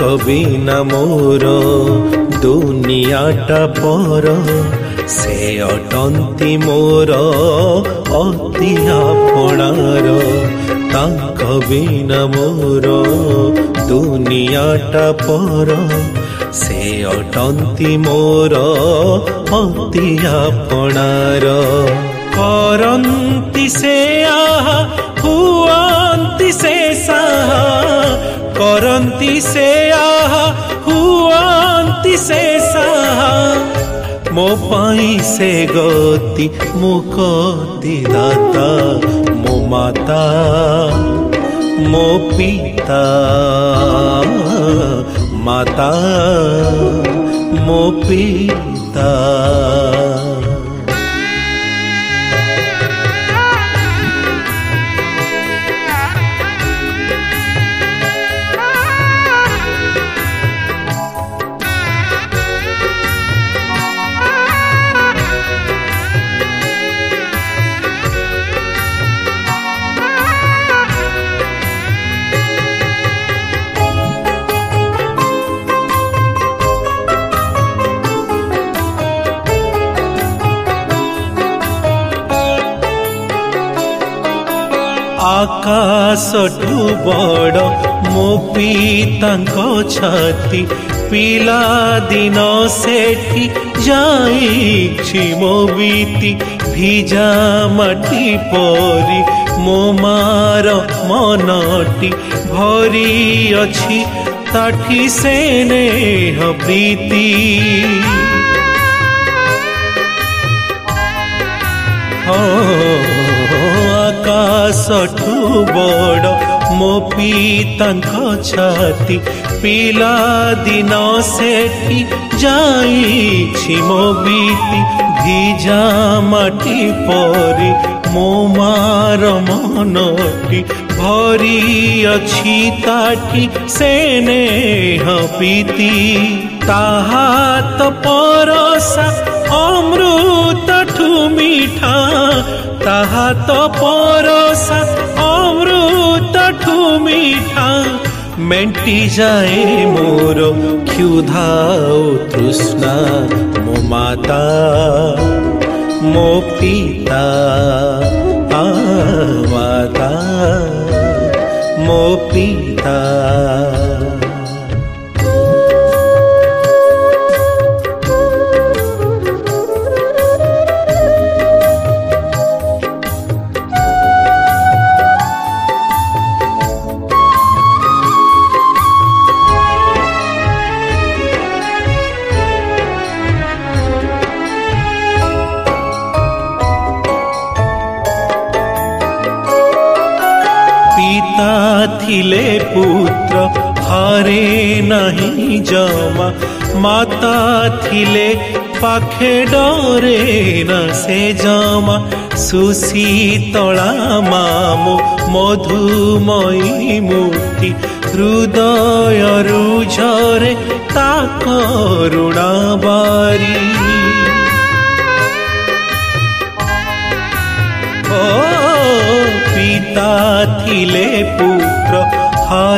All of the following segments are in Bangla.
কবি না মোর দুনিয়াটা পর সে অটন্তি মোর অতি আপনার তাঙ্ক বিনা মোর দুনিয়াটা পর সে অটন্তি মোর অতি আপনার করন্তি সে আহা হুয়ন্তি সে সাহা करंति से आहा, हुँ से साहा, मो पाई से गोति, मो कोति नाता, मो माता, मो पीता, माता, मो पीता ଆକାଶଠୁ ବଡ଼ ମୋ ପିତାଙ୍କ ଛାତି ପିଲାଦିନ ସେଠି ଯାଇଛି ମୋ ବିତି ଭିଜା ମାଟି ପରି ମୋ ମାର ମନଟି ଭରି ଅଛି ତାଠି ସେ ନେହ ପ୍ରୀତି ହଁ ଆକାଶଠୁ ବଡ଼ ମୋ ପିତାଙ୍କ ଛାତି ପିଲାଦିନ ସେଠି ଯାଇଛି ମୋ ବିତି ଭିଜା ମାଟି ପରି ମୋ ମାର ମନଟି ଭରି ଅଛି ତାଠି ସେ ନେହ ପିତି ତାହା ତ ପରସା ଅମୃତଠୁ ମିଠା ताहा तो परोसा अमृत ठुमीठा मेंटी जाए मोरो क्यों धाओ तृष्णा मो माता थिले पुत्र हरे नहीं जमा माता थिले पाखे डरे न से जमा सुशी तला माम मधुमयी मूर्ति हृदय रुझरे ताकुणा बारी ओ, ओ, ओ, पिता थिले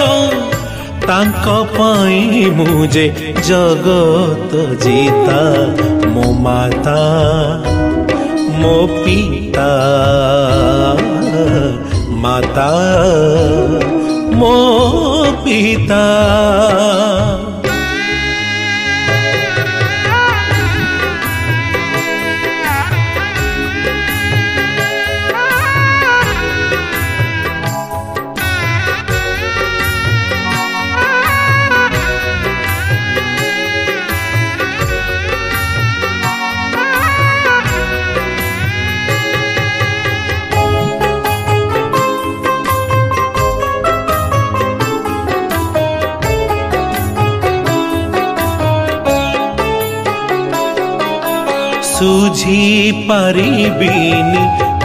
ଜଗତ ତାଙ୍କ ପାଇଁ ମୁଁ ଯେ ଜଗତ ଜିତା ମୋ ମାତା ମୋ ପିତା ମାତା ସୁଝି ପାରିବିନି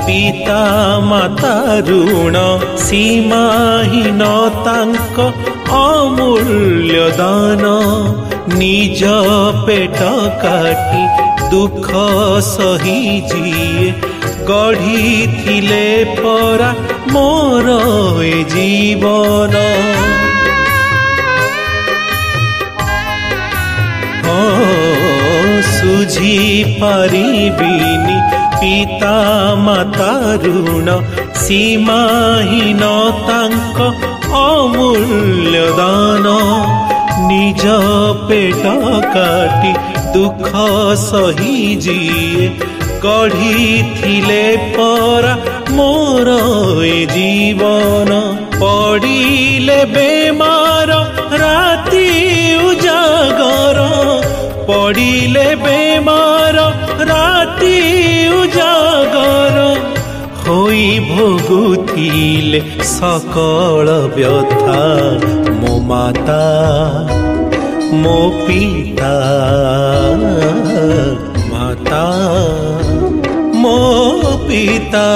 ପିତା ମାତା ଋଣ ସୀମାହୀନ ତାଙ୍କ ଅମୂଲ୍ୟ ଦାନ ନିଜ ପେଟ କାଟି ଦୁଃଖ ସହି ଯିଏ ଗଢ଼ିଥିଲେ ପରା ମୋର ଏ ଜୀବନ ଓ বুঝি পারিবিনি পিতা মাতা ଋଣ ସୀମାହୀନ ତାଙ୍କ ଅମୂଲ୍ୟ ଦାନ ନିଜ ପେଟ କାଟି ଦୁଃଖ ସହି ଯିଏ ଗଢ଼ିଥିଲେ ପରା ମୋର ଜୀବନ ପଡ଼ିଲେ ବେମା পড়িলে বেমার রাতি উজাগর হই ভোগুতিলে সকল ব্যথা মো মাতা মো পিতা মাতা মো পিতা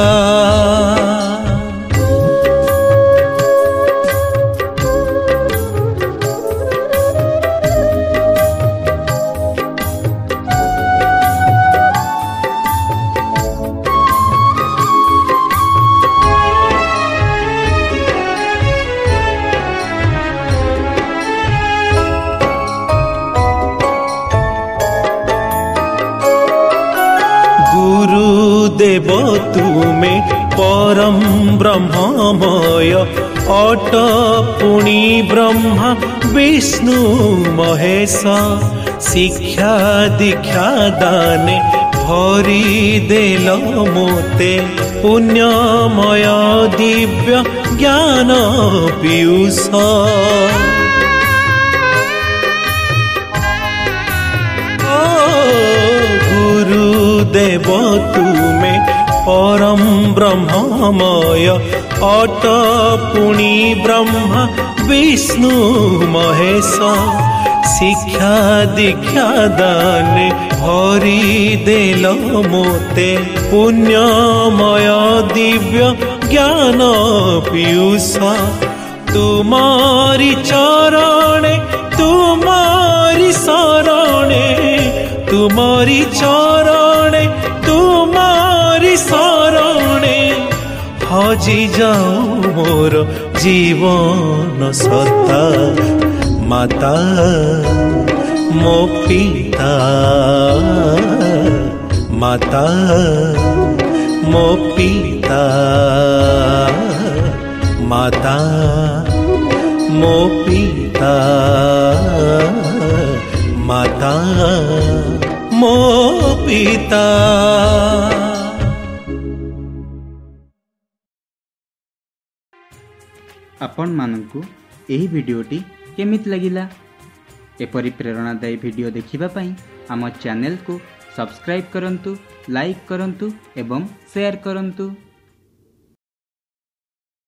गुरुदेव ब्रह्ममय अट पुणी ब्रह्मा विष्णु महेश शिक्षा दीक्षा दाने भरि देल मोते पुण्यमय दिव्य ज्ञान पीयूष देव तुमे परम ब्रह्ममय अट पुणी ब्रह्म विष्णु महेश शिक्षा दीक्षा दान हरि देल मोते पुण्यमय दिव्य ज्ञान पीयूष तुमारी चरण तुमारी शरण तुमारी चरण र हजि मोर जीवन माता मो पिता माता मो पिता माता मो पिता माता মো পিতা ଆପଣମାନଙ୍କୁ ଏହି ଭିଡ଼ିଓଟି କେମିତି ଲାଗିଲା ଏପରି ପ୍ରେରଣାଦାୟୀ ଭିଡ଼ିଓ ଦେଖିବା ପାଇଁ ଆମ ଚ୍ୟାନେଲକୁ ସବସ୍କ୍ରାଇବ୍ କରନ୍ତୁ ଲାଇକ୍ କରନ୍ତୁ ଏବଂ ସେୟାର କରନ୍ତୁ